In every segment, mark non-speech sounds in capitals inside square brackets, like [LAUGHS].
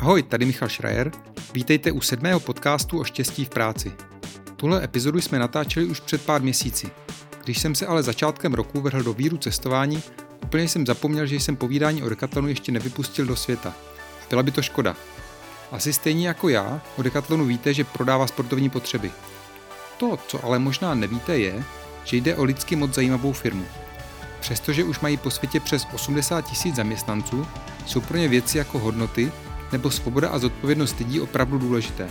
Ahoj, tady Michal Schreier. Vítejte u sedmého podcastu o štěstí v práci. Tuhle epizodu jsme natáčeli už před pár měsíci. Když jsem se ale začátkem roku vrhl do víru cestování, úplně jsem zapomněl, že jsem povídání o Decathlonu ještě nevypustil do světa. Byla by to škoda. Asi stejně jako já, o Decathlonu víte, že prodává sportovní potřeby. To, co ale možná nevíte, je, že jde o lidsky moc zajímavou firmu. Přestože už mají po světě přes 80 tisíc zaměstnanců, jsou pro ně věci jako hodnoty nebo svoboda a zodpovědnost lidí opravdu důležité.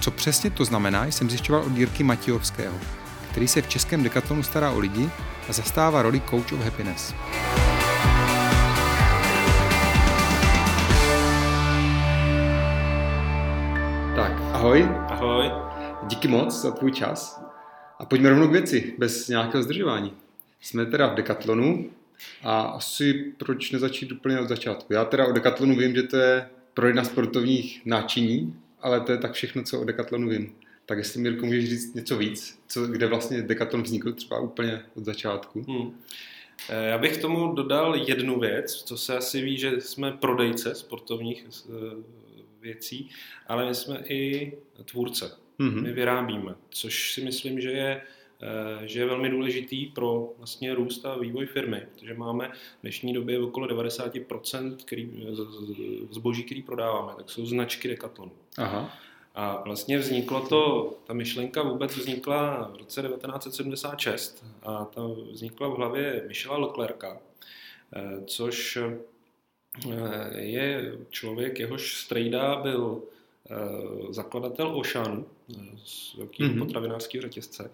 Co přesně to znamená, jsem zjišťoval od Jirky Matějovského, který se v českém dekatlonu stará o lidi a zastává roli Coach of Happiness. Tak, ahoj. Ahoj. Díky moc za tvůj čas. A pojďme rovnou k věci, bez nějakého zdržování. Jsme teda v Decathlonu a asi proč nezačít úplně od začátku. Já teda o Decathlonu vím, že to je pro jedna sportovních náčiní, ale to je tak všechno, co o Decathlonu vím. Tak jestli Mirko můžeš říct něco víc, co, kde vlastně Decathlon vznikl třeba úplně od začátku. Hmm. Já bych k tomu dodal jednu věc, co se asi ví, že jsme prodejce sportovních eh, věcí, ale my jsme i tvůrce. Mm-hmm. My vyrábíme, což si myslím, že je Eh, že je velmi důležitý pro vlastně růst a vývoj firmy, protože máme v dnešní době okolo 90% který, zboží, který prodáváme, tak jsou značky Decathlonu. Aha. A vlastně vzniklo to, ta myšlenka vůbec vznikla v roce 1976 a ta vznikla v hlavě Michela Leclerca, eh, což eh, je člověk, jehož strejda byl zakladatel Oceanu, z velkého mm-hmm. potravinářského řetězce.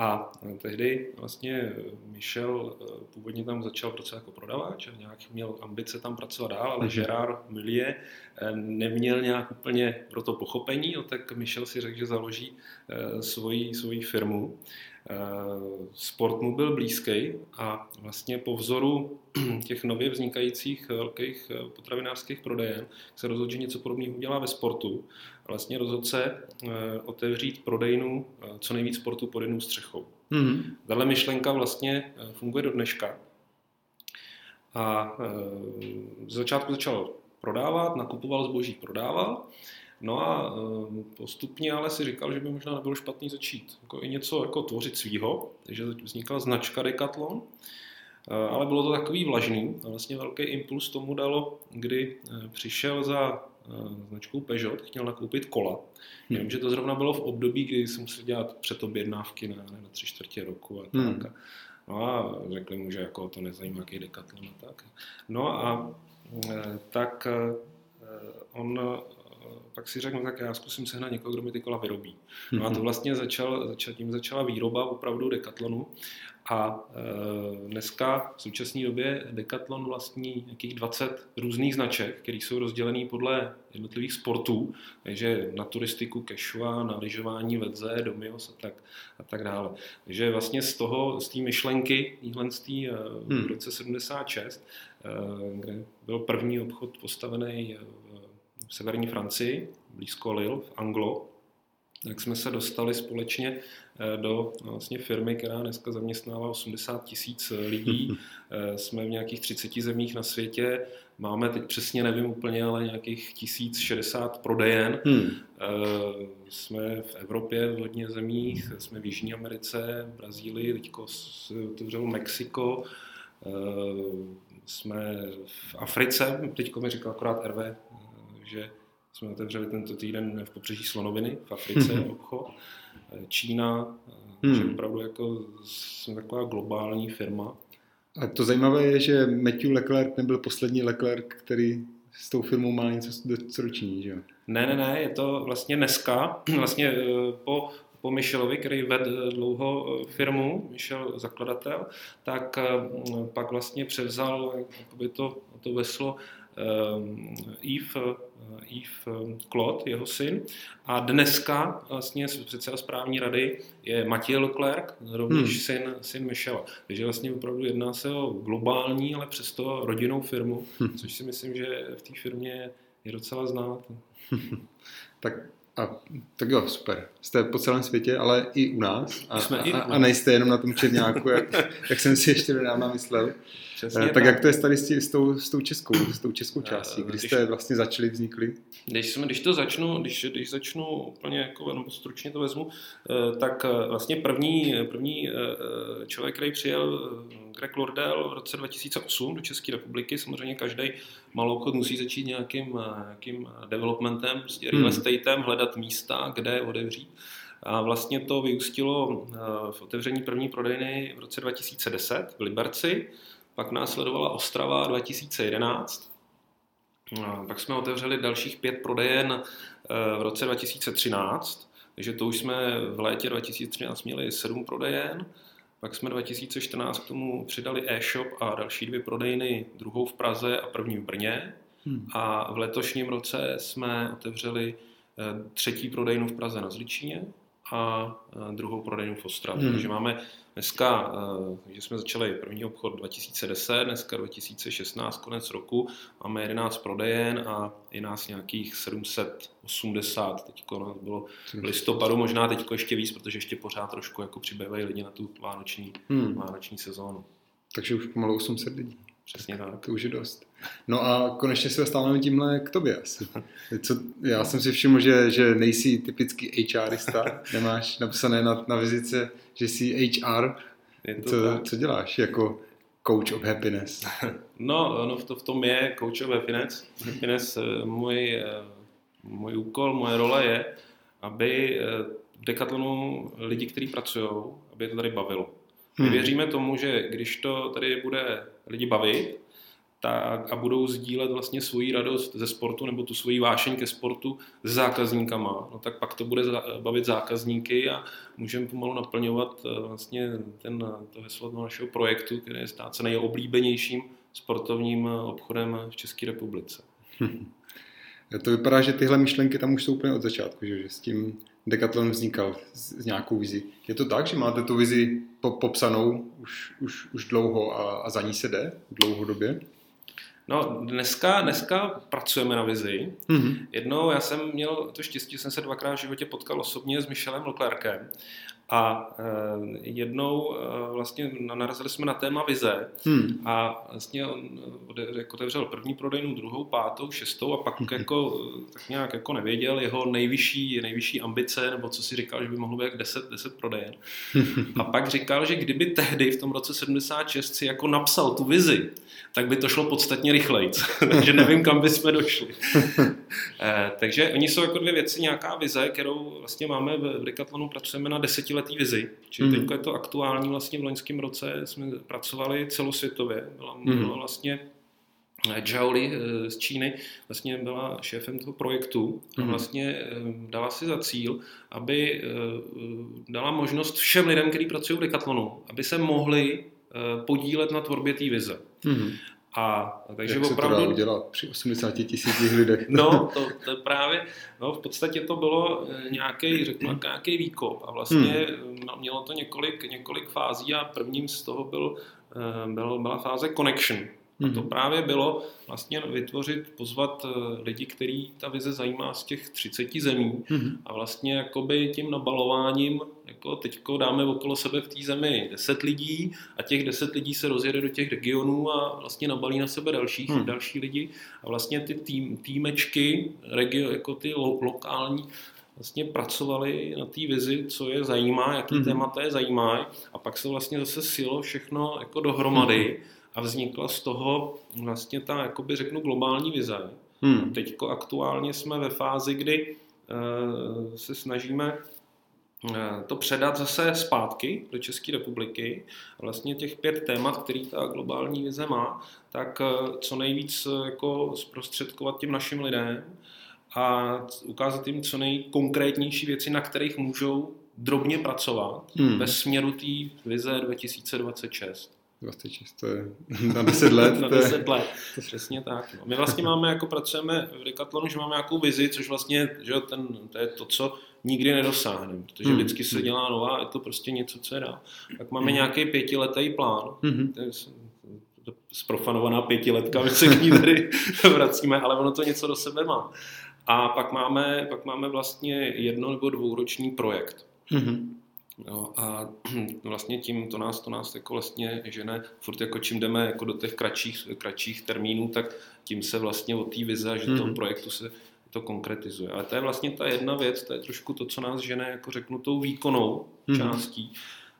A tehdy vlastně Michel eh, původně tam začal pracovat jako prodavač a nějak měl ambice tam pracovat dál, ale mm. Gerard Millier eh, neměl nějak úplně pro to pochopení, no tak Michel si řekl, že založí eh, svoji, svoji firmu. Sport mu byl blízký a vlastně po vzoru [CLEARS THROAT] těch nově vznikajících velkých potravinářských prodejen se rozhodl, že něco podobného udělá ve sportu vlastně rozhodl se eh, otevřít prodejnu eh, co nejvíc sportu pod jednou střechou. Mm-hmm. Tahle myšlenka vlastně eh, funguje do dneška. A z začátku začal prodávat, nakupoval zboží, prodával. No a postupně ale si říkal, že by možná nebylo špatný začít jako i něco jako tvořit svýho, takže vznikla značka Decathlon, ale bylo to takový vlažný a vlastně velký impuls tomu dalo, kdy přišel za Eh, značkou Peugeot, chtěl nakoupit kola. Hmm. Jenomže to zrovna bylo v období, kdy jsem musel dělat předobjednávky na, na tři čtvrtě roku a hmm. tak. No a řekli mu, že jako to nezajímá, jaký Decathlon a tak. No a eh, tak eh, on pak si řekl, no tak já zkusím sehnat někoho, kdo mi ty kola vyrobí. No a to hmm. vlastně začal, začal, tím začala výroba opravdu Decathlonu a e, dneska v současné době Decathlon vlastní nějakých 20 různých značek, které jsou rozdělené podle jednotlivých sportů, takže na turistiku Kešua, na lyžování Vedze, Domios a tak, a tak dále. Takže vlastně z toho, z té myšlenky, téhle z tý, hmm. v roce 76, e, kde byl první obchod postavený v severní Francii, blízko Lille, v Anglo, tak jsme se dostali společně eh, do vlastně firmy, která dneska zaměstnává 80 tisíc lidí. [LAUGHS] Eh, jsme v nějakých 30 zemích na světě. Máme teď přesně, nevím úplně, ale nějakých 1060 prodejen. Hmm. Eh, jsme v Evropě v hodně zemích, jsme v Jižní Americe, v Brazílii, teď se otevřelo Mexiko, jsme v Africe, teď mi říkal akorát RV, že jsme otevřeli tento týden v pobřeží Slonoviny v Africe hmm. obchod. Čína, hmm. že opravdu jako jsme taková globální firma. A to zajímavé je, že Matthew Leclerc nebyl poslední Leclerc, který s tou firmou má něco roční, že jo? Ne, ne, ne, je to vlastně dneska, [CLEARS THROAT] vlastně eh, po, po Michelovi, který vedl dlouho eh, firmu, Michel zakladatel, tak eh, pak vlastně převzal to, to veslo Yves Yves eh, Claude, jeho syn. A dneska vlastně předseda správní rady je Matěj Leclerc, rovněž hmm. syn, syn Michela. Takže vlastně opravdu jedná se o globální, ale přesto rodinnou firmu, hmm. což si myslím, že v té firmě je docela znát. [LAUGHS] tak A tak jo, super. Jste po celém světě, ale i u nás. A, Jsme a, i, a, nejste jenom na tom Černáku, jak, jak jsem si ještě nedávno myslel. Přesně tak, tak jak to je tady s, s, tou, s, tou českou, s tou českou částí? Kdy jste vlastně začali, vznikli? Když, jsme, když to začnu, když, když začnu úplně jako, nebo stručně to vezmu, tak vlastně první, první člověk, který přijel, Greg Lordell v roce 2008 do České republiky, samozřejmě každý malou obchod musí začít nějakým, nějakým developmentem, prostě real estatem, hledat místa, kde otevřít. A vlastně to vyústilo v otevření první prodejny v roce 2010 v Liberci, pak následovala Ostrava 2011, a pak jsme otevřeli dalších pět prodejen eh, v roce 2013, takže to už jsme v létě 2013 měli sedm prodejen, pak jsme 2014 k tomu přidali e-shop a další dvě prodejny, druhou v Praze a první v Brně. Hmm. A v letošním roce jsme otevřeli eh, třetí prodejnu v Praze na Zličíně a druhou prodejnu v Ostravě. Hmm. Takže máme Dneska, že jsme začali první obchod 2010, dneska 2016, konec roku, máme 11 prodejen a je nás nějakých 780. Teď nás bylo v listopadu, možná teď ještě víc, protože ještě pořád trošku jako přibývají lidi na tu vánoční, hmm. vánoční sezónu. Takže už pomalu 800 lidí. Přesně tak. To už je dost. No a konečně se dostáváme tímhle k tobě asi. [LAUGHS] Co, já jsem si všiml, že, že nejsi typický HRista, [LAUGHS] nemáš napsané na, na vizice, že jsi HR. Co, co děláš jako coach of happiness? [LAUGHS] No, no v, to, v tom je coach of happiness. Happiness, eh, můj, eh, můj úkol, moje role je, aby v eh, Decathlonu lidi, kteří pracují, aby je to tady bavilo. My hmm. věříme tomu, že když to tady bude lidi bavit, tak a budou sdílet vlastně svoji radost ze sportu nebo tu svoji vášeň ke sportu s zákazníkama, no tak pak to bude bavit zákazníky a můžeme pomalu naplňovat eh, vlastně ten, to heslo našeho projektu, který je stát se nejoblíbenějším sportovním eh, obchodem v České republice. Hmm. To vypadá, že tyhle myšlenky tam už jsou úplně od začátku, že, že s tím Decathlon vznikal s, s nějakou vizi. Je to tak, že máte tu vizi popsanou už, už, už dlouho a, a za ní se jde dlouhodobě? No, dneska, dneska pracujeme na vizi. Mm-hmm. Jednou já jsem měl to štěstí, že jsem se dvakrát v životě potkal osobně s Michelem Leclerkem a e, jednou e, vlastně narazili jsme na téma vize hmm. a vlastně on jako otevřel první prodejnu, druhou, pátou, šestou a pak hmm. jako tak nějak jako nevěděl jeho nejvyšší, nejvyšší ambice, nebo co si říkal, že by mohlo být jak 10, 10 prodejen. [LAUGHS] A pak říkal, že kdyby tehdy v tom roce 76 si jako napsal tu vizi, tak by to šlo podstatně rychleji. [LAUGHS] takže nevím, kam bychom došli. [LAUGHS] e, takže oni jsou jako dvě věci, nějaká vize, kterou vlastně máme v Decathlonu, pracujeme na desetiletí vizi. Čili mm. teď je to aktuální, vlastně v loňském roce jsme pracovali celosvětově. Byla, mm. byla vlastně Zhao Li z Číny vlastně byla šéfem toho projektu a mhm. vlastně eh, dala si za cíl, aby eh, dala možnost všem lidem, kteří pracují v Decathlonu, aby se mohli eh, podílet na tvorbě té vize. Mm. A takže Jak opravdu... se to dá udělat při 80 tisících lidech? No, [LAUGHS] to, to právě, no v podstatě to bylo nějaký, řeknu, nějaký výkop a vlastně hmm. mělo to několik, několik fází a prvním z toho byl, byl, byla fáze connection, a to mhm. právě bylo vlastně vytvořit, pozvat eh, lidi, který ta vize zajímá z těch 30 zemí mm-hmm. a vlastně jakoby tím nabalováním, jako teďko dáme okolo sebe v té zemi 10 lidí a těch 10 lidí se rozjede do těch regionů a vlastně nabalí na sebe dalších, mm. další lidi a vlastně ty tým, týmečky, regio, jako ty lo, lokální, vlastně pracovali na té vizi, co je zajímá, jaký mm-hmm. témata je zajímá a pak se vlastně zase silo všechno jako dohromady mm-hmm a vznikla z toho vlastně ta, jakoby řeknu, globální vize. Hmm. Teď aktuálně jsme ve fázi, kdy uh, se snažíme uh, to předat zase zpátky do České republiky. A vlastně těch pět témat, který ta globální vize má, tak uh, co nejvíc jako zprostředkovat těm našim lidem a ukázat jim co nejkonkrétnější věci, na kterých můžou drobně pracovat hmm. ve směru té vize 2026. 26, to je [LAUGHS] na 10 let. na 10 let, to přesně tak. No. My vlastně máme, jako pracujeme v Decathlonu, že máme nějakou vizi, což vlastně, že ten, to je to, co nikdy nedosáhneme, protože hmm. vždycky se dělá nová, je to prostě něco, co je dál. Tak máme hmm. nějaký pětiletý plán, hmm. to je zprofanovaná pětiletka, my se k ní tady [LAUGHS] vracíme, ale ono to něco do sebe má. A pak máme, pak máme vlastně jedno nebo dvouroční projekt. Mm-hmm. No a [CLEARS THROAT] vlastně tím to nás, to nás jako vlastně žene, furt jako čím jdeme jako do těch kratších, kratších termínů, tak tím se vlastně od té vize, že mm-hmm. toho projektu se to konkretizuje. Ale to je vlastně ta jedna věc, to je trošku to, co nás žene, jako řeknu, tou výkonnou mm-hmm. částí.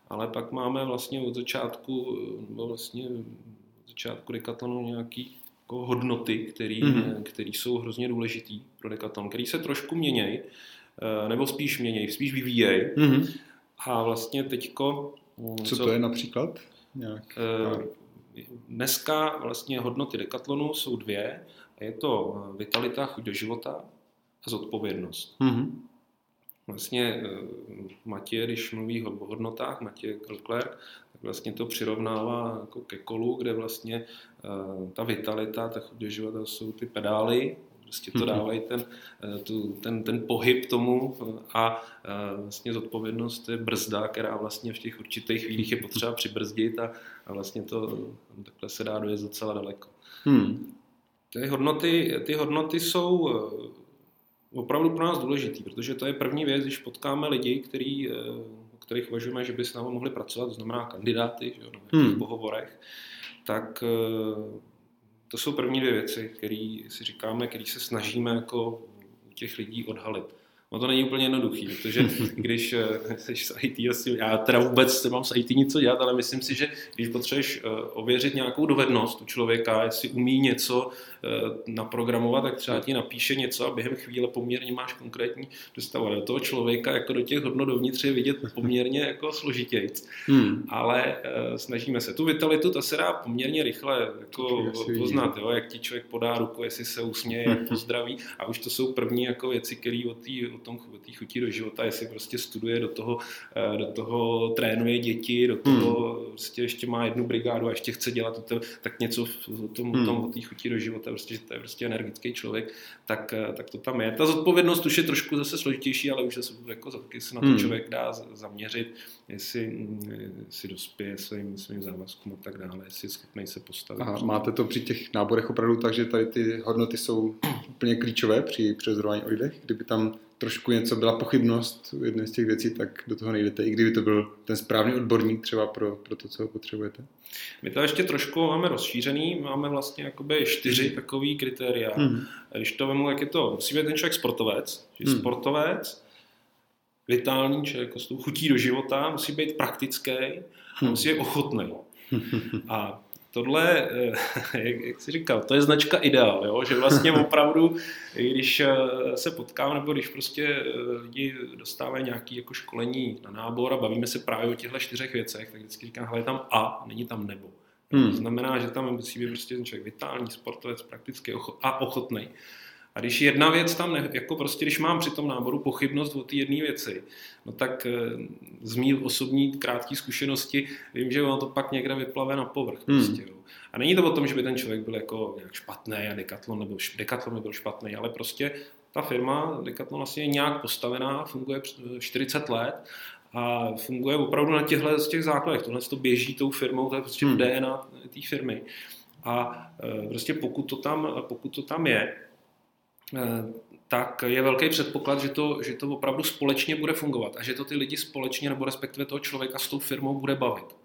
Ale pak máme vlastně od začátku, nebo vlastně od začátku Decathlonu nějaký jako hodnoty, které mm-hmm. jsou hrozně důležitý pro Decathlon, který se trošku měnějí, eh, nebo spíš měnějí, spíš vyvíjejí. Mm-hmm. A vlastně teďko... Mm, co, co to je například? Nějak, uh, dneska vlastně hodnoty Decathlonu jsou dvě. Je to vitalita, chuť do života a zodpovědnost. Mm-hmm. Vlastně Matěj, když mluví o hodnotách, Matěj Leclerc, tak vlastně to přirovnává jako ke kolu, kde vlastně ta vitalita, ta chuť do života jsou ty pedály, prostě to mhm. dávají ten, tu, ten, ten pohyb tomu a vlastně zodpovědnost je brzda, která vlastně v těch určitých chvílích je potřeba přibrzdit a, a vlastně to takhle se dá dojet docela daleko. Hmm. Ty hodnoty, ty hodnoty jsou eh, opravdu pro nás důležitý, protože to je první věc, když potkáme lidi, který, eh, o kterých uvažujeme, že by s námi mohli pracovat, to znamená kandidáty že jo, na hmm. pohovorech, tak eh, to jsou první dvě věci, které si říkáme, které se snažíme jako těch lidí odhalit. No to není úplně jednoduchý, protože když eh, jsi z IT, já teda vůbec nemám s IT nic dělat, ale myslím si, že když potřebuješ eh, ověřit nějakou dovednost u člověka, jestli umí něco eh, naprogramovat, tak třeba ti napíše něco a během chvíle poměrně máš konkrétní představu. Do toho člověka jako do těch hodnot dovnitř je vidět poměrně jako složitějc. Hmm. Ale snažíme se. Tu vitalitu, ta se dá poměrně rychle jako poznat, jo, jak ti člověk podá ruku, jestli se usměje, jak pozdraví. A už to jsou první jako věci, které od té tom, té chutí do života, jestli prostě studuje, do toho, eh, do toho trénuje děti, do toho hmm. prostě ještě má jednu brigádu a ještě chce dělat to, tak něco o tom, hmm. tom o té chutí do života, prostě, že to je prostě energický člověk, tak, eh, tak to tam je. Ta zodpovědnost už je trošku zase složitější, ale už se, jako, se na to hmm. člověk dá zaměřit, jestli, jestli dospěje svým, svým závazkům a tak dále, jestli je schopný se postavit. A máte to při těch náborech opravdu tak, že tady ty hodnoty jsou úplně klíčové při přezorování o lidech, kdyby tam trošku něco byla pochybnost u jedné z těch věcí, tak do toho nejdete, i kdyby to byl ten správný odborník třeba pro, pro to, co potřebujete. My to ještě trošku máme rozšířený, máme vlastně jakoby čtyři takové kritéria. Hmm. Když to vemu, jak je to, musí být ten člověk sportovec, hmm. sportovec, vitální člověk s tou chutí do života, musí být praktický, hmm. musí být ochotný. A tohle, eh, [LAUGHS] jak, jak jsi říkal, to je značka ideál, jo? že vlastně [LAUGHS] opravdu, když eh, se potkám, nebo když prostě eh, lidi dostávají nějaké jako školení na nábor a bavíme se právě o těchto čtyřech věcech, tak vždycky říkám, hele, tam a, není tam nebo. Hmm. To znamená, že tam musí být prostě ten člověk vitální, sportovec, praktický a ochotný. A když jedna věc tam, ne, jako prostě, když mám při tom náboru pochybnost o té jedné věci, no tak eh, z mý osobní krátké zkušenosti vím, že ono to pak někde vyplave na povrch. Hmm. Prostě, jo. A není to o tom, že by ten člověk byl jako nějak špatný a Decathlon nebo Decathlon by byl špatný, ale prostě ta firma Decathlon vlastně je nějak postavená, funguje 40 let a funguje opravdu na těchto z těch základech. Tohle to běží tou firmou, to je prostě hmm. DNA té firmy. A eh, prostě pokud to tam, pokud to tam je, Eh, tak je velký předpoklad, že to, že to opravdu společně bude fungovat a že to ty lidi společně nebo respektive toho člověka s tou firmou bude bavit.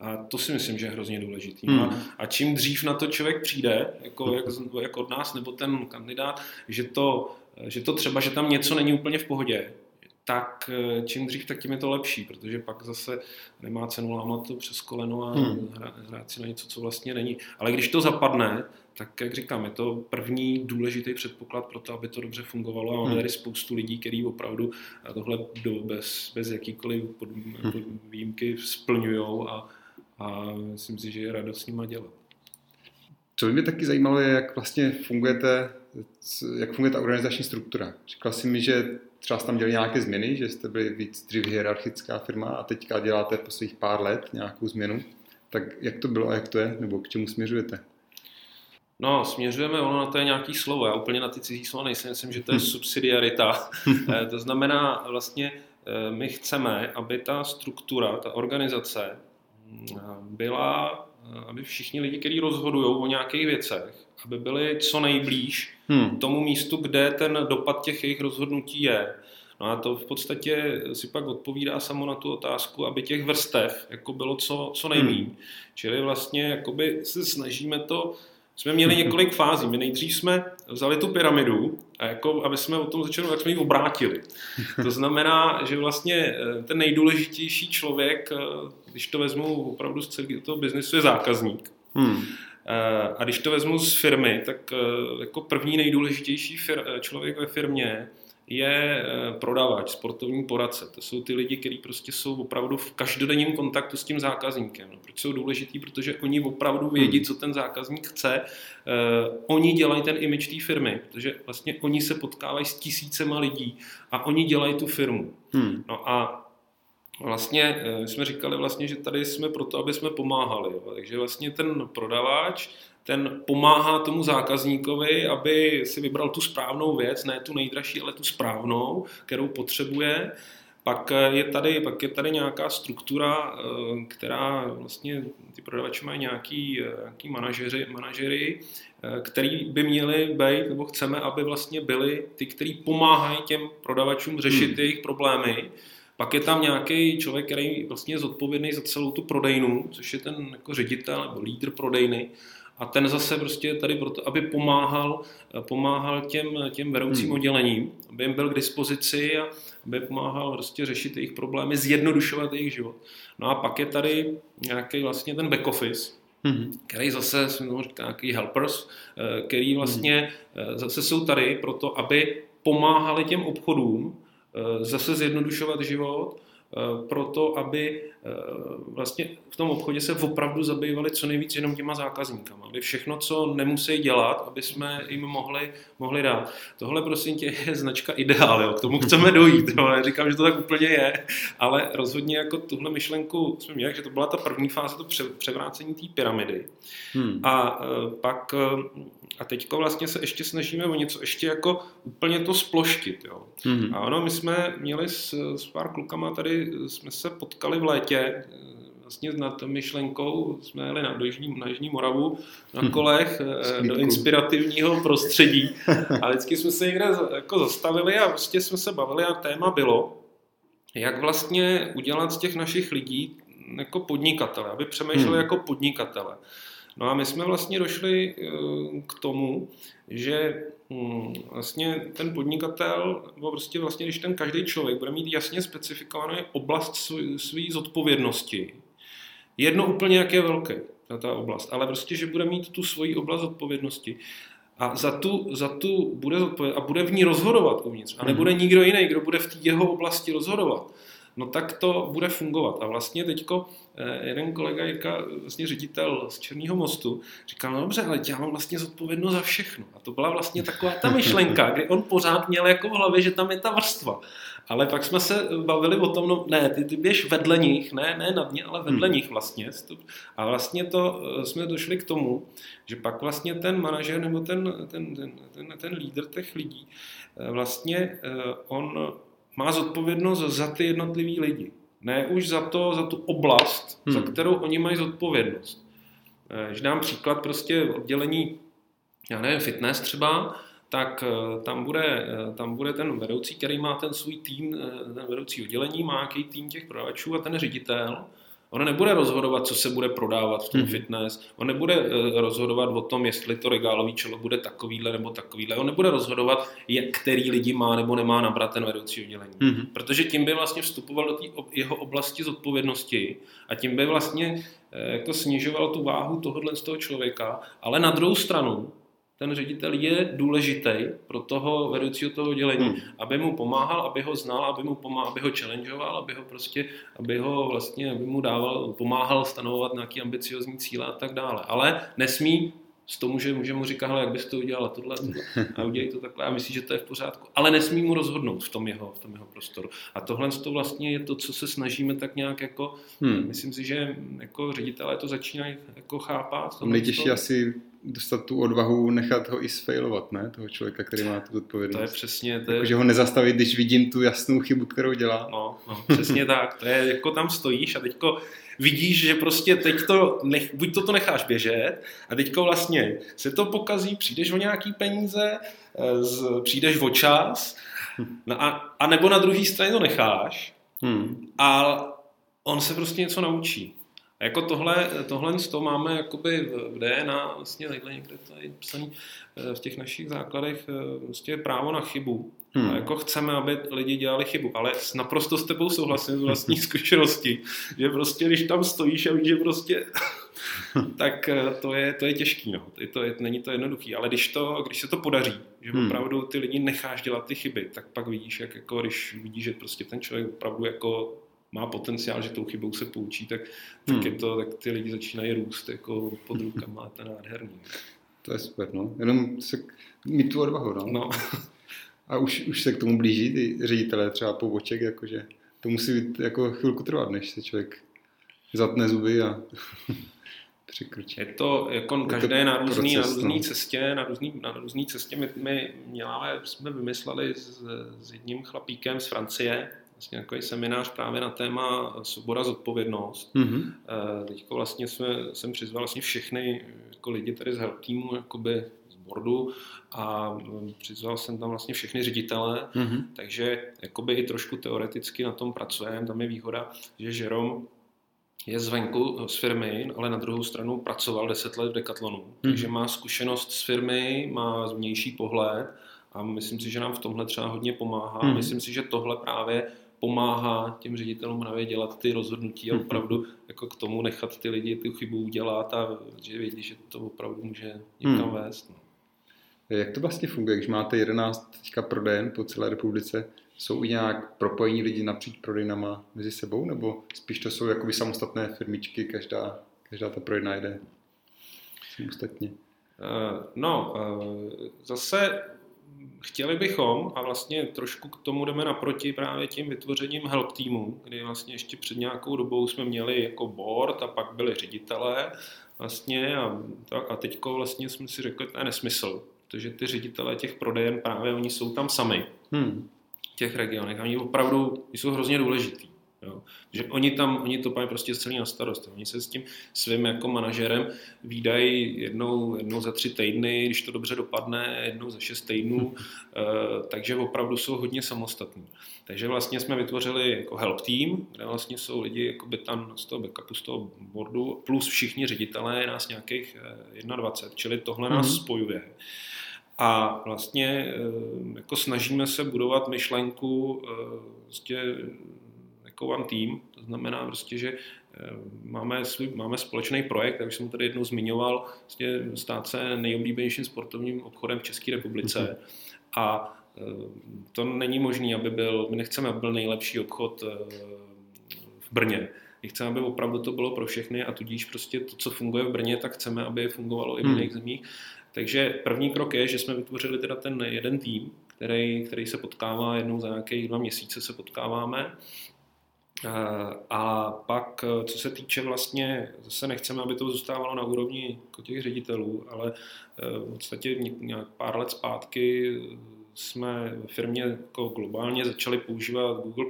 A to si myslím, že je hrozně důležitý. Hmm. A, a čím dřív na to člověk přijde, jako, jak, jak od nás nebo ten kandidát, že to, že to třeba, že tam něco není úplně v pohodě, tak eh, čím dřív, tak tím je to lepší, protože pak zase nemá cenu lámat to přes koleno a hmm. hrát, hrát si na něco, co vlastně není. Ale když to zapadne, tak jak říkám, je to první důležitý předpoklad pro to, aby to dobře fungovalo a máme hmm. tady spoustu lidí, kteří opravdu tohle do, bez, bez jakýkoliv pod, pod hmm. výjimky splňují a, a myslím si, že je radost s nima dělat. Co by mě taky zajímalo je, jak vlastně fungujete, jak funguje ta organizační struktura. Říkal jsi mi, že třeba jste tam dělali nějaké změny, že jste byli víc dřív hierarchická firma a teďka děláte po svých pár let nějakou změnu. Tak jak to bylo a jak to je, nebo k čemu směřujete? No, směřujeme, ono na to je nějaký slovo, já úplně na ty cizí slova nejsem, myslím, že to je [LAUGHS] subsidiarita. [LAUGHS] Eh, to znamená vlastně, eh, my chceme, aby ta struktura, ta organizace byla, eh, aby všichni lidi, kteří rozhodují o nějakých věcech, aby byli co nejblíž hmm. tomu místu, kde ten dopad těch jejich rozhodnutí je. No a to v podstatě si pak odpovídá samo na tu otázku, aby těch vrstev jako bylo co, co nejméně. Hmm. Čili vlastně jakoby se snažíme to jsme měli několik fází. My nejdřív jsme vzali tu pyramidu a jako, aby jsme o tom začali, tak jsme ji obrátili. To znamená, že vlastně eh, ten nejdůležitější člověk, eh, když to vezmu opravdu z celého toho biznesu, je zákazník. Hmm. Eh, a když to vezmu z firmy, tak jako první nejdůležitější fir- člověk ve firmě je eh, prodavač, sportovní poradce. To jsou ty lidi, kteří prostě jsou opravdu v každodenním kontaktu s tím zákazníkem. No, proč jsou důležitý? Protože oni opravdu vědí, hmm. co ten zákazník chce. Uh, oni dělají ten image té firmy, protože vlastně oni se potkávají s tisícema lidí a oni dělají tu firmu. Hmm. No a Vlastně eh, jsme říkali vlastně, že tady jsme proto, aby jsme pomáhali. Takže vlastně ten prodavač ten pomáhá tomu zákazníkovi, aby si vybral tu správnou věc, ne tu nejdražší, ale tu správnou, kterou potřebuje. Pak je tady, pak je tady nějaká struktura, eh, která vlastně ty prodavači mají nějaký, eh, nějaký manažeři, manažery, eh, který by měli být, nebo chceme, aby vlastně byli ty, kteří pomáhají těm prodavačům řešit hmm. jejich problémy. Pak je tam nějaký člověk, který vlastně je zodpovědný za celou tu prodejnu, což je ten jako ředitel nebo lídr prodejny. A ten zase prostě je tady proto, aby pomáhal, pomáhal těm, těm vedoucím hmm. oddělením, aby jim byl k dispozici a aby pomáhal prostě řešit jejich problémy, zjednodušovat jejich život. No a pak je tady nějaký vlastně ten back office, hmm. který zase, jsem říká, nějaký helpers, eh, který vlastně hmm. zase jsou tady proto, aby pomáhali těm obchodům eh, zase zjednodušovat život, proto, aby vlastně v tom obchodě se opravdu zabývali co nejvíc jenom těma zákazníkama, aby všechno, co nemusí dělat, aby jsme jim mohli, mohli dát. Tohle prosím tě je značka ideál, jo. k tomu chceme dojít, jo. říkám, že to tak úplně je, ale rozhodně jako tuhle myšlenku jsme měli, že to byla ta první fáze, to převrácení té pyramidy. Hmm. A e, pak e, a teďko vlastně se ještě snažíme o něco ještě jako úplně to sploštit. Jo. Hmm. A ono, my jsme měli s, s pár klukama tady, jsme se potkali v létě, vlastně nad myšlenkou jsme jeli na, do Jižní, na Jižní Moravu na mhm. kolech hmm. do inspirativního prostředí [LAUGHS] a vždycky jsme se někde jako zastavili a vlastně jsme se bavili a téma bylo, jak vlastně udělat z těch našich lidí jako podnikatele, aby přemýšleli hmm. jako podnikatele. No a my jsme vlastně došli eh, k tomu, že hm, vlastně ten podnikatel, nebo prostě vlastně, když ten každý člověk bude mít jasně specifikovanou oblast své zodpovědnosti, jedno úplně jak je velké, ta, ta oblast, ale prostě, že bude mít tu svoji oblast odpovědnosti a za tu, za tu bude zodpověd, a bude v ní rozhodovat uvnitř a nebude mhm. nikdo jiný, kdo bude v té jeho oblasti rozhodovat, no tak to bude fungovat. A vlastně teďko eh, jeden kolega Jirka, vlastně ředitel z Černého mostu, říkal, no dobře, ale já mám vlastně zodpovědnost za všechno. A to byla vlastně taková ta myšlenka, kdy on pořád měl jako v hlavě, že tam je ta vrstva. Ale pak jsme se bavili o tom, no ne, ty, ty běž vedle nich, ne, ne nad ně, ale vedle hmm. nich vlastně. A vlastně to eh, jsme došli k tomu, že pak vlastně ten manažer nebo ten, ten, ten, ten, ten lídr těch lidí, eh, vlastně on má zodpovědnost za ty jednotlivý lidi. Ne už za to, za tu oblast, hmm. za kterou oni mají zodpovědnost. Eh, když dám příklad prostě oddělení, já nevím, fitness třeba, tak eh, tam bude, eh, tam bude ten vedoucí, který má ten svůj tým, ten vedoucí oddělení, má nějaký tým těch prodavačů a ten ředitel, On nebude rozhodovat, co se bude prodávat v tom hmm. fitness. On nebude uh, rozhodovat o tom, jestli to regálový čelo bude takovýhle nebo takovýhle. On nebude rozhodovat, jak který lidi má nebo nemá nabrat ten vedoucí oddělení. Hmm. Protože tím by vlastně vstupoval do jeho oblasti zodpovědnosti a tím by vlastně uh, jako snižoval tu váhu tohohle z toho člověka. Ale na druhou stranu, ten ředitel je důležitý pro toho vedoucího toho oddělení, hmm. aby mu pomáhal, aby ho znal, aby mu pomáhal, aby ho challengeoval, aby ho prostě, aby ho vlastně, aby mu dával, pomáhal stanovovat nějaký ambiciozní cíle a tak dále. Ale nesmí z tomu, že může mu říkat, jak bys to udělal tohle, tohle a udělej to takhle a myslí, že to je v pořádku. Ale nesmí mu rozhodnout v tom jeho, v tom jeho prostoru. A tohle to vlastně je to, co se snažíme tak nějak jako, hmm. myslím si, že jako ředitelé to začínají jako chápat. Nejtěžší asi dostat tu odvahu nechat ho i sfailovat, ne? Toho člověka, který má tu odpovědnost. To je přesně... To je... Jako, že ho nezastavit, když vidím tu jasnou chybu, kterou dělá. No, no přesně tak. To je, jako tam stojíš a teďko vidíš, že prostě teď to, nech, buď to to necháš běžet a teďko vlastně se to pokazí, přijdeš o nějaký peníze, eh, z, přijdeš o čas no a, a nebo na druhé straně to necháš hmm. a on se prostě něco naučí. A jako tohle, tohle z toho máme jakoby v DNA, vlastně takhle někde tady psaný eh, v těch našich základech, vlastně právo na chybu. Hmm. A jako chceme, aby lidi dělali chybu, ale naprosto s tebou souhlasím z vlastní [LAUGHS] zkušenosti, že prostě, když tam stojíš a víš, že prostě, [LAUGHS] tak eh, to je, to je těžký, no. To je, není to jednoduchý, ale když, to, když se to podaří, že hmm. opravdu ty lidi necháš dělat ty chyby, tak pak vidíš, jak jako, když vidíš, že prostě ten člověk opravdu jako má potenciál, že tou chybou se poučí, tak, tak, hmm. je to, tak ty lidi začínají růst jako pod rukama, to je nádherný. To je super, no. Jenom se mít tu odvahu, no. no. A už, už se k tomu blíží ty ředitelé třeba poboček, jakože to musí být jako chvilku trvat, než se člověk zatne zuby a [LAUGHS] překročí. Je to jako každé je to na různý, proces, na různý no. cestě, na různý, na různý cestě. My, my měláme, jsme vymysleli s, s jedním chlapíkem z Francie, vlastně takový seminář právě na téma svoboda, zodpovědnost. Mm-hmm. Teď vlastně jsme, jsem přizval vlastně všechny jako lidi tady z help týmu jakoby z boardu a přizval jsem tam vlastně všechny ředitele, mm-hmm. takže jakoby i trošku teoreticky na tom pracujeme. Tam je výhoda, že Žerom je zvenku z firmy, ale na druhou stranu pracoval 10 let v Decathlonu, mm-hmm. takže má zkušenost z firmy, má vnější pohled a myslím si, že nám v tomhle třeba hodně pomáhá. Mm-hmm. Myslím si, že tohle právě pomáhá těm ředitelům právě dělat ty rozhodnutí a mhm. opravdu jako k tomu nechat ty lidi tu chybu udělat a že vědí, že to opravdu může někam hmm. vést. No. Jak to vlastně funguje, když máte 11 teďka prodejen po celé republice, jsou i nějak propojení lidi napříč prodejnama mezi sebou, nebo spíš to jsou jakoby samostatné firmičky, každá, každá ta prodejna jde samostatně? Uh, no, uh, zase chtěli bychom, a vlastně trošku k tomu jdeme naproti právě tím vytvořením help týmu, kdy vlastně ještě před nějakou dobou jsme měli jako board a pak byli ředitelé vlastně a, a teďko vlastně jsme si řekli, to je nesmysl, protože ty ředitelé těch prodejen právě oni jsou tam sami hmm. v těch regionech a oni opravdu jsou hrozně důležitý. Jo. Že oni tam, oni to mají prostě celý na starost. Oni se s tím svým jako manažerem výdají jednou, jednou za tři týdny, když to dobře dopadne, jednou za šest týdnů, [LAUGHS] e, takže opravdu jsou hodně samostatní. Takže vlastně jsme vytvořili jako help team, kde vlastně jsou lidi jakoby tam z toho backupu, z toho boardu, plus všichni ředitelé, nás nějakých 21, eh, čili tohle nás mm-hmm. spojuje. A vlastně eh, jako snažíme se budovat myšlenku vlastně one team, to znamená prostě, že eh, máme, svůj, máme společný projekt, jak jsem tady jednou zmiňoval, vlastně stát se nejoblíbenějším sportovním obchodem v České republice. Mhm. A eh, to není možné, aby byl, my nechceme, aby byl nejlepší obchod eh, v Brně. My chceme, aby opravdu to bylo pro všechny a tudíž prostě to, co funguje v Brně, tak chceme, aby fungovalo i v hmm. jiných zemích. Takže první krok je, že jsme vytvořili teda ten jeden tým, který, který se potkává jednou za nějaké dva měsíce se potkáváme a pak, eh, co se týče vlastně, zase nechceme, aby to zůstávalo na úrovni jako těch ředitelů, ale eh, v podstatě nějak pár let zpátky jsme v firmě jako globálně začali používat Google+,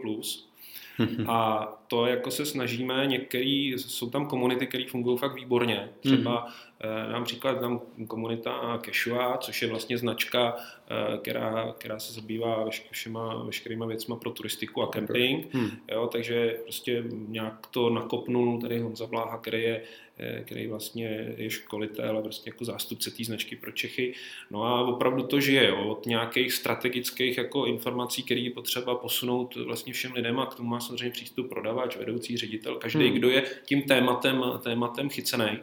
a to jako se snažíme, některý, jsou tam komunity, které fungují fakt výborně. Třeba mm. například tam komunita Keshua, což je vlastně značka, eh, která, která se zabývá všema, veškerýma věcma pro turistiku a camping. Hmm. Jo, takže prostě nějak to nakopnul tady Honza Bláha, který je Eh, který vlastně je školitel a prostě jako zástupce té značky pro Čechy. No a opravdu to žije jo, od nějakých strategických jako informací, které je potřeba posunout vlastně všem lidem a k tomu má samozřejmě přístup prodavač, vedoucí ředitel, každý, hmm. kdo je tím tématem, tématem chycený.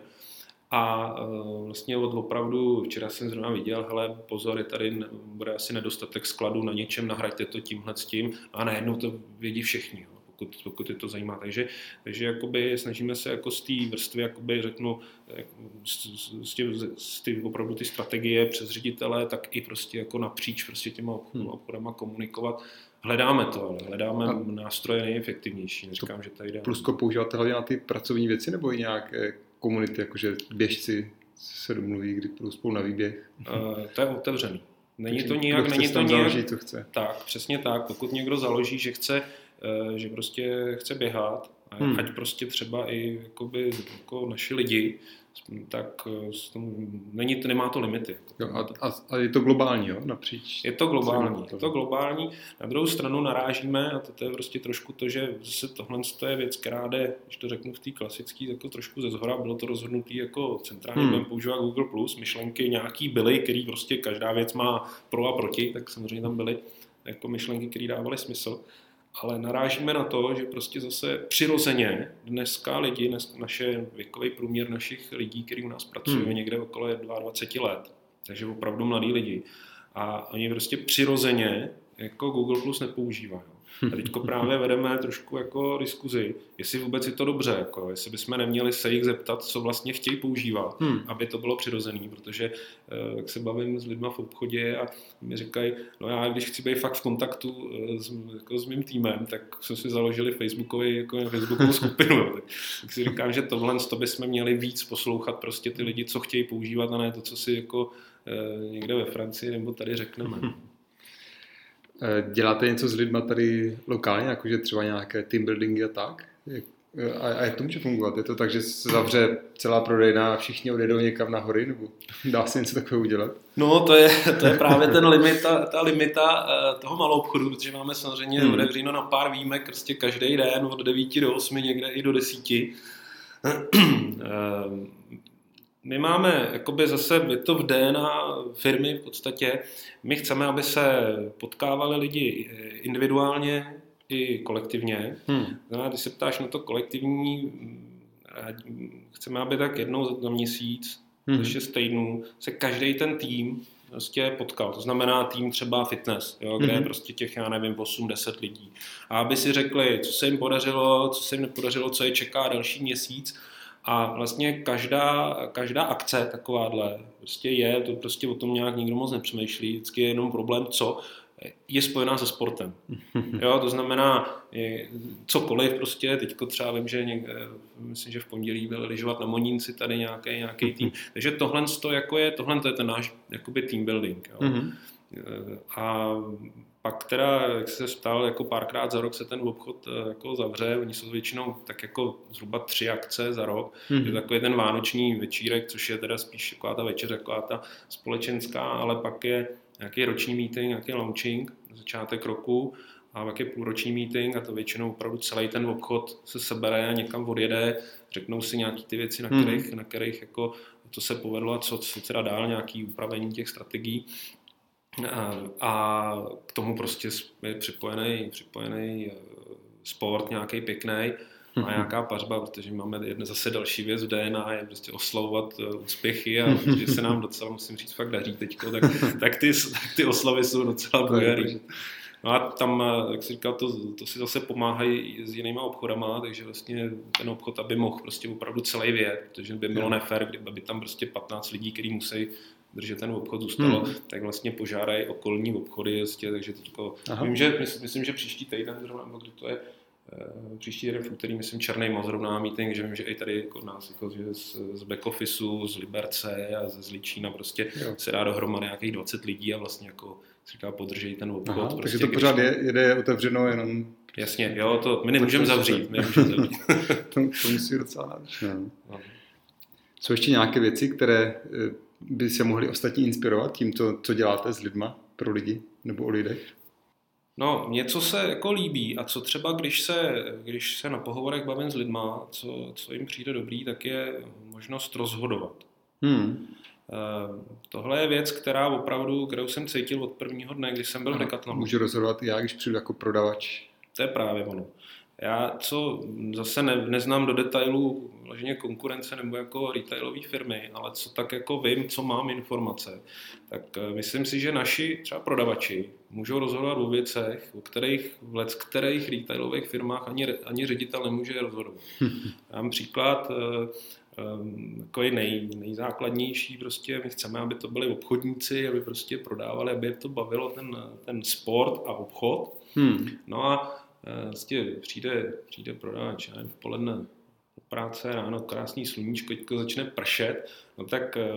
A uh, vlastně od opravdu, včera jsem zrovna viděl, hele, pozor, je tady, bude asi nedostatek skladu na něčem, nahrajte to tímhle s tím a najednou to vědí všichni. Jo pokud, pokud je to zajímá. Takže, takže jakoby snažíme se jako z té vrstvy, jakoby řeknu, z, z, z ty, opravdu ty strategie přes ředitele, tak i prostě jako napříč prostě těma hmm. obchodama komunikovat. Hledáme to, ale hledáme a nástroje nejefektivnější. Neříkám, to že tady jde. Plusko používáte hlavně na ty pracovní věci nebo i nějaké komunity, jakože běžci se domluví, kdy budou spolu na výběh? Uh, to je otevřený. Není to nijak, není to nijak, založí, co chce. Tak, přesně tak. Pokud někdo založí, že chce, eh, že prostě chce běhat, hmm. ať prostě třeba i jakoby, jako naši lidi, tak eh, není, nemá to limity. Jo, a, a, a je to globální, jo, napříč? Je to globální, je to globální. Na druhou stranu narážíme, a to, to je prostě trošku to, že zase tohle je věc, která jde, když to řeknu v té klasické, jako trošku ze zhora, bylo to rozhodnutý jako centrální, hmm. budeme používat Google+, Plus, myšlenky nějaký byly, který prostě každá věc má pro a proti, tak samozřejmě tam byly jako myšlenky, které dávaly smysl ale narážíme na to, že prostě zase přirozeně dneska lidi, dnes, naše věkový průměr našich lidí, kteří u nás pracují, hmm. někde okolo 22 let, takže opravdu mladí lidi. A oni prostě přirozeně jako Google Plus nepoužívají. A teď [LAUGHS] právě vedeme trošku jako diskuzi, jestli vůbec je to dobře, jako, jestli bychom neměli se jich zeptat, co vlastně chtějí používat, hmm. aby to bylo přirozené, protože eh, jak se bavím s lidmi v obchodě a mi říkají, no já když chci být fakt v kontaktu eh, s, jako s mým týmem, tak jsme si založili Facebookový, jako Facebookovou skupinu, tak, tak si říkám, že tohle to bychom měli víc poslouchat prostě ty lidi, co chtějí používat a ne to, co si jako eh, někde ve Francii nebo tady řekneme. [LAUGHS] Eh, děláte něco s lidma tady lokálně, jakože třeba nějaké team buildingy a tak? Eh, a, a jak to může fungovat? Je to tak, že se zavře celá prodejna a všichni odjedou někam na hory, nebo [LAUGHS] dá se něco takového udělat? No, to je, to je právě ten limit, ta, ta limita eh, toho malou obchodu, protože máme samozřejmě hmm. otevřeno na pár výjimek prostě každý den od 9 do 8, někde i do 10 [CLEARS THROAT] my máme, jakoby zase, je to v DNA firmy v podstatě, my chceme, aby se potkávali lidi individuálně i kolektivně. Hmm. Znamená, když se ptáš na to kolektivní, chceme, aby tak jednou za měsíc, hmm. za šest týdnů, se každý ten tým prostě potkal. To znamená tým třeba fitness, jo, kde mm-hmm. je hmm. prostě těch, já nevím, 8-10 lidí. A aby si řekli, co se jim podařilo, co se jim nepodařilo, co je čeká další měsíc a vlastně každá, každá akce takováhle prostě je, to prostě o tom nějak nikdo moc nepřemýšlí, vždycky je jenom problém, co je spojená se sportem. [LAUGHS] Jo, to znamená je, cokoliv prostě, teďko třeba vím, že někde, myslím, že v pondělí byl lyžovat na Monínci tady nějaký, nějaký tým. [LAUGHS] Takže tohle to jako je, tohle to je ten náš jakoby team building. Jo. Mm-hmm. A pak teda, jak se ptal, jako párkrát za rok se ten obchod eh, jako zavře, oni jsou většinou tak jako zhruba tři akce za rok, mm-hmm. je takový ten vánoční večírek, což je teda spíš taková ta večeře, taková ta společenská, ale pak je nějaký roční meeting, nějaký launching, začátek roku, a pak je půlroční meeting a to většinou opravdu celý ten obchod se sebere a někam odjede, řeknou si nějaký ty věci, na hmm. kterých, mm. na kterých jako to se povedlo a co, co teda dál, nějaký upravení těch strategií a k tomu prostě je připojený, připojený eh, sport nějaký pěkný a mhm. nějaká pařba, protože máme jedna zase další věc v DNA, je prostě oslavovat eh, úspěchy a že se nám docela, musím říct, fakt daří teďko, tak, [LAUGHS] tak, ty, tak ty oslavy jsou docela bojarý. No a tam, eh, jak si říkal, to, to si zase pomáhají s jinýma obchodama, takže vlastně ten obchod, aby mohl prostě opravdu celý vědět, protože by bylo nefér, kdyby tam prostě 15 lidí, kteří musí držet ten obchod zůstalo, hmm. tak vlastně požádají okolní obchody, jistě, takže to vím, že myslím, myslím, že příští týden zrovna, nebo kdy to je, uh, příští týden v úterý, myslím, Černý moc zrovna meeting, že vím, že i tady jako nás, jako, z, z back officeu, z Liberce a ze Zličína prostě jo. se dá dohromady nějakých 20 lidí a vlastně jako říká, podržejí ten obchod. Aha, prostě, takže to pořád je, jede otevřeno jenom Jasně, jo, to my nemůžeme zavřít. My nemůžeme zavřít. [LAUGHS] to, to musí docela náročné. No. Jsou ještě nějaké věci, které eh, by se mohli ostatní inspirovat tím, co, co děláte s lidma, pro lidi nebo o lidech? No, něco se jako líbí a co třeba, když se, když se na pohovorech bavím s lidma, co, co jim přijde dobrý, tak je možnost rozhodovat. Hmm. Uh, tohle je věc, která opravdu, kterou jsem cítil od prvního dne, kdy jsem byl v Decathlonu. Můžu rozhodovat já, když přijdu jako prodavač. To je právě ono. Já co zase ne, neznám do detailů vloženě konkurence nebo jako retailové firmy, ale co tak jako vím, co mám informace, tak eh, myslím si, že naši třeba prodavači můžou rozhodovat o věcech, o kterých v let kterých retailových firmách ani, ani ředitel nemůže rozhodovat. [LAUGHS] Dám příklad, eh, eh, jako je nej, nejzákladnější, prostě my chceme, aby to byli obchodníci, aby prostě prodávali, aby je to bavilo ten, ten sport a obchod. Hmm. No a vlastně přijde, přijde prodavač, v poledne práce ráno, krásný sluníčko, teďko začne pršet, no tak eh,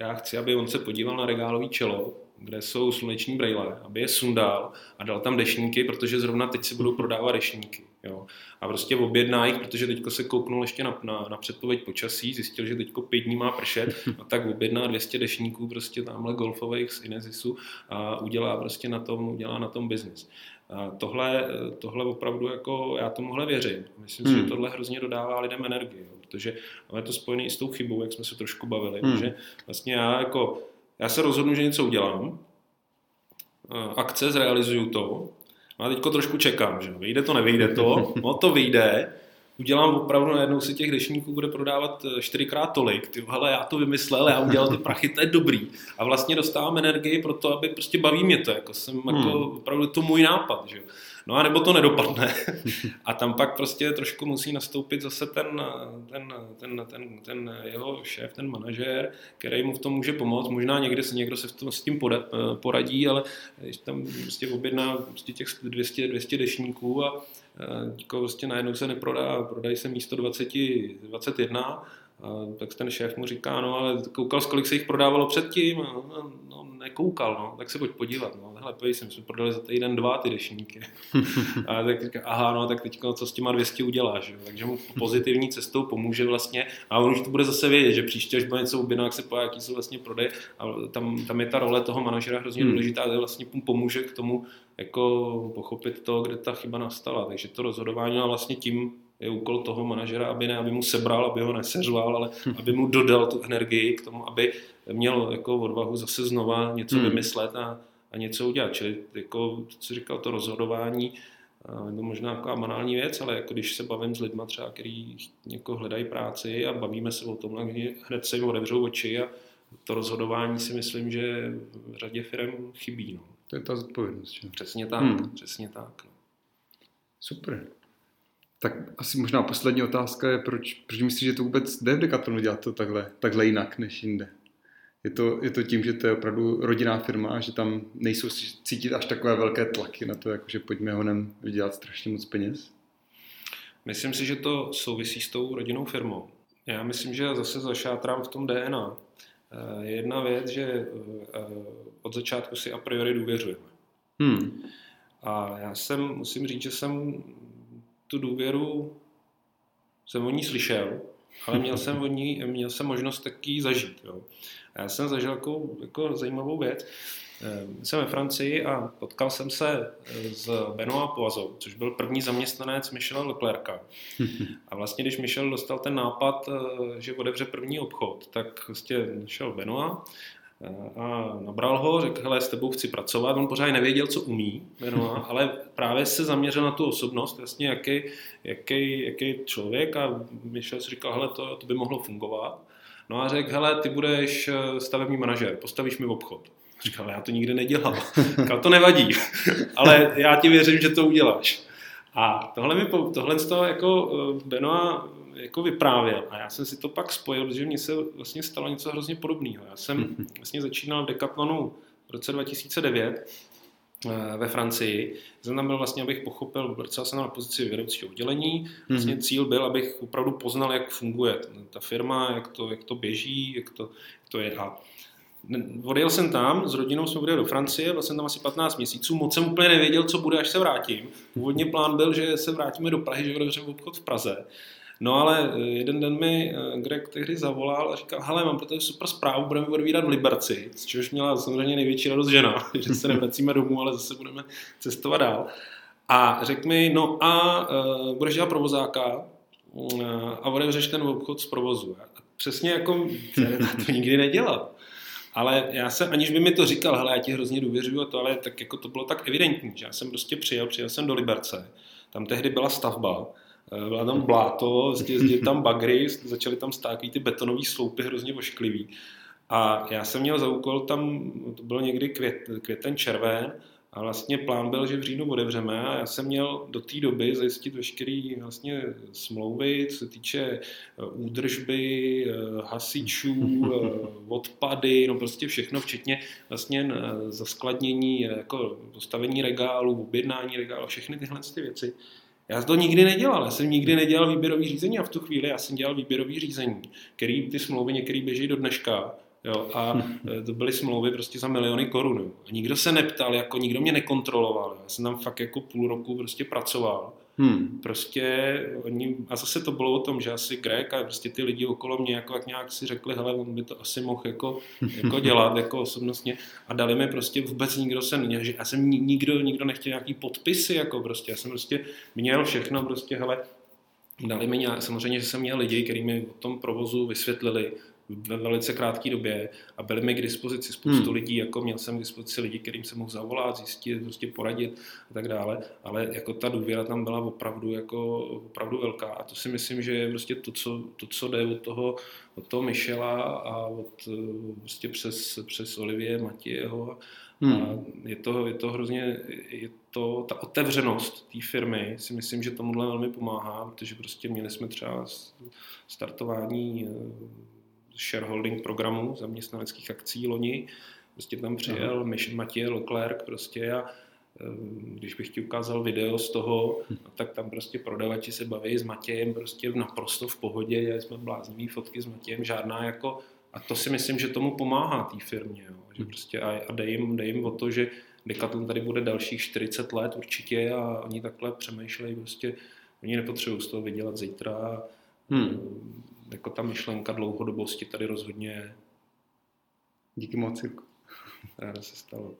já chci, aby on se podíval na regálový čelo, kde jsou sluneční brýle, aby je sundal a dal tam dešníky, protože zrovna teď se budou prodávat dešníky. Jo. A prostě objedná jich, protože teďko se kouknul ještě na, na, na předpověď počasí, zjistil, že teďko pět dní má pršet, a tak objedná 200 dešníků prostě tamhle golfových z Inezisu a udělá prostě na tom, udělá na tom biznis. A tohle, tohle opravdu jako, já tomuhle věřím. Myslím hmm. si, že hmm. tohle hrozně dodává lidem energii, jo, protože je to spojené i s tou chybou, jak jsme se trošku bavili, hmm. že vlastně já jako, já se rozhodnu, že něco udělám, akce, zrealizuju to, No a teďko trošku čekám, že vyjde to, nevyjde to, [LAUGHS] no to vyjde, udělám opravdu najednou si těch dešníků bude prodávat eh, čtyřikrát tolik, ty hele, já to vymyslel, já udělal ty prachy, to je dobrý. A vlastně dostávám energii pro to, aby prostě baví mě to, jako jsem hmm. jako opravdu to můj nápad, že No a nebo to nedopadne. [LAUGHS] A tam pak prostě trošku musí nastoupit zase ten, ten, ten, ten, ten jeho šéf, ten manažer, který mu v tom může pomoct. Možná někde se někdo se v tom, s tím poradí, ale když tam prostě objedná prostě těch 200, 200 dešníků a prostě najednou se neprodá, prodají se místo 20, 21 a tak ten šéf mu říká, no ale koukal, kolik se jich prodávalo předtím? No, no nekoukal, no, tak se pojď podívat. No. Hele, pojď, jsem si prodali za týden dva ty dešníky. [LAUGHS] a tak říká, aha, no, tak teď co s těma 200 uděláš? Jo? Takže mu pozitivní cestou pomůže vlastně a on už to bude zase vědět, že příště, až bude něco objednat, jak se pojí, jaký jsou vlastně prodej. A tam, tam je ta role toho manažera hrozně hmm. důležitá, že vlastně pomůže k tomu jako pochopit to, kde ta chyba nastala. Takže to rozhodování a vlastně tím je úkol toho manažera, aby ne, aby mu sebral, aby ho neseřval, ale hm. aby mu dodal tu energii k tomu, aby měl jako odvahu zase znova něco hmm. vymyslet a, a něco udělat. Čili jako, co říkal, to rozhodování, je to možná taková banální věc, ale jako když se bavím s lidmi třeba, kteří jako hledají práci a bavíme se o tom, hned se jim otevřou oči a to rozhodování si myslím, že v řadě firm chybí. No. To je ta zodpovědnost. Že? Přesně tak, hmm. přesně tak. No. Super. Tak asi možná poslední otázka je, proč, proč myslíš, že to vůbec jde v Decathlonu dělat to takhle, takhle jinak než jinde? Je to, je to tím, že to je opravdu rodinná firma, že tam nejsou cítit až takové velké tlaky na to, jako že pojďme honem vydělat strašně moc peněz? Myslím si, že to souvisí s tou rodinnou firmou. Já myslím, že zase zašátrám v tom DNA. Eh, je jedna věc, že eh, od začátku si a priori důvěřujeme. Hmm. A já jsem, musím říct, že jsem tu důvěru jsem o ní slyšel, ale měl jsem, o ní, měl jsem možnost taky zažít. Jo. A já jsem zažil jako, jako zajímavou věc. Eh, jsem ve Francii a potkal jsem se eh, s Benoit Poazou, což byl první zaměstnanec Michela Leclerca. [LAUGHS] A vlastně, když Michel dostal ten nápad, eh, že otevře první obchod, tak vlastně šel Benoit a nabral ho, řekl, hele, s tebou chci pracovat. On pořád nevěděl, co umí, Benoit, [LAUGHS] ale právě se zaměřil na tu osobnost, vlastně jaký, jaký, jaký člověk a Michel si říkal, hele, to, to by mohlo fungovat. No a řekl, hele, ty budeš eh, stavební manažer, postavíš mi obchod. Říkal, já to nikdy nedělal. [LAUGHS] Říkal, to nevadí, [LAUGHS] ale já ti věřím, že to uděláš. A tohle mi, tohle z toho jako eh, Benoa jako vyprávěl a já jsem si to pak spojil, protože mně se vlastně stalo něco hrozně podobného. Já jsem vlastně začínal v Decathlonu v roce 2009 Eh, ve Francii. Jsem tam byl vlastně, abych pochopil, pracoval jsem na pozici vedoucího oddělení. Vlastně mm-hmm. cíl byl, abych opravdu poznal, jak funguje ta firma, jak to, jak to běží, jak to, jak to je. A odjel jsem tam, s rodinou jsme odjeli do Francie, byl jsem tam asi 15 měsíců, moc jsem úplně nevěděl, co bude, až se vrátím. Původně plán byl, že se vrátíme do Prahy, že otevřeme obchod v Praze. No ale eh, jeden den mi eh, Greg tehdy zavolal a říkal, hele, mám pro tebe super zprávu, budeme odvídat v Liberci, z čehož měla samozřejmě největší radost žena, [LAUGHS] že se nevracíme domů, ale zase budeme cestovat dál. A řekl mi, no a uh, budeš dělat provozáka uh, a otevřeš ten obchod z provozu. A přesně jako, [LAUGHS] to nikdy nedělal. Ale já jsem, aniž by mi to říkal, hele, já ti hrozně důvěřuju a to, ale tak jako to bylo tak evidentní, že já jsem prostě přijel, přijel jsem do Liberce, tam tehdy byla stavba, byla tam bláto, jezdili tam bagry, začaly tam stát ty betonové sloupy hrozně ošklivý. A já jsem měl za úkol tam, to bylo někdy květ, květen, červen, a vlastně plán byl, že v říjnu odevřeme a já jsem měl do té doby zajistit veškeré vlastně smlouvy, co se týče eh, údržby, eh, hasičů, odpady, no prostě všechno, včetně vlastně zaskladnění, jako postavení regálu, objednání regálu, všechny tyhle ty věci. Já to nikdy nedělal, já jsem nikdy nedělal výběrový řízení a v tu chvíli já jsem dělal výběrový řízení, který ty smlouvy některý běží do dneška Jo, a [LAUGHS] e, to byly smlouvy prostě za miliony korun. A nikdo se neptal, jako nikdo mě nekontroloval. Já jsem tam fakt jako půl roku prostě pracoval. Hmm. Prostě oni, a zase to bylo o tom, že asi Greg a prostě ty lidi okolo mě jako jak nějak si řekli, hele, on by to asi mohl jako, jako [LAUGHS] dělat jako osobnostně a dali mi prostě vůbec nikdo se ne, že já jsem nikdo, nikdo nechtěl nějaký podpisy jako prostě, já jsem prostě měl všechno prostě, hele, dali mi nějak, samozřejmě, že jsem měl lidi, kteří mi o tom provozu vysvětlili, ve velice krátké době a byly mi k dispozici spoustu hmm. lidí, jako měl jsem k dispozici lidi, kterým jsem mohl zavolat, zjistit, prostě poradit a tak dále, ale jako ta důvěra tam byla opravdu jako opravdu velká a to si myslím, že je prostě to, co, to, co jde od toho, od toho Michela a od, prostě přes, přes Olivie Matějeho Hmm. A je to, je to hrozně, je to, ta otevřenost té firmy si myslím, že tomuhle velmi pomáhá, protože prostě měli jsme třeba startování shareholding programu zaměstnaneckých akcí loni. Prostě tam přijel Aha. Matěj Leclerc prostě a eh, když bych ti ukázal video z toho, no, tak tam prostě prodavači se baví s Matějem prostě naprosto v pohodě, dělali jsme bláznivý fotky s Matějem, žádná jako, a to si myslím, že tomu pomáhá té firmě, jo, že hm. prostě a, a dej, jim, dej jim o to, že Decathlon tady bude dalších 40 let určitě a oni takhle přemýšlejí prostě, oni nepotřebují z toho vydělat zítra, hmm jako ta myšlenka dlouhodobosti tady rozhodně je. Díky moc, Ráda se stalo.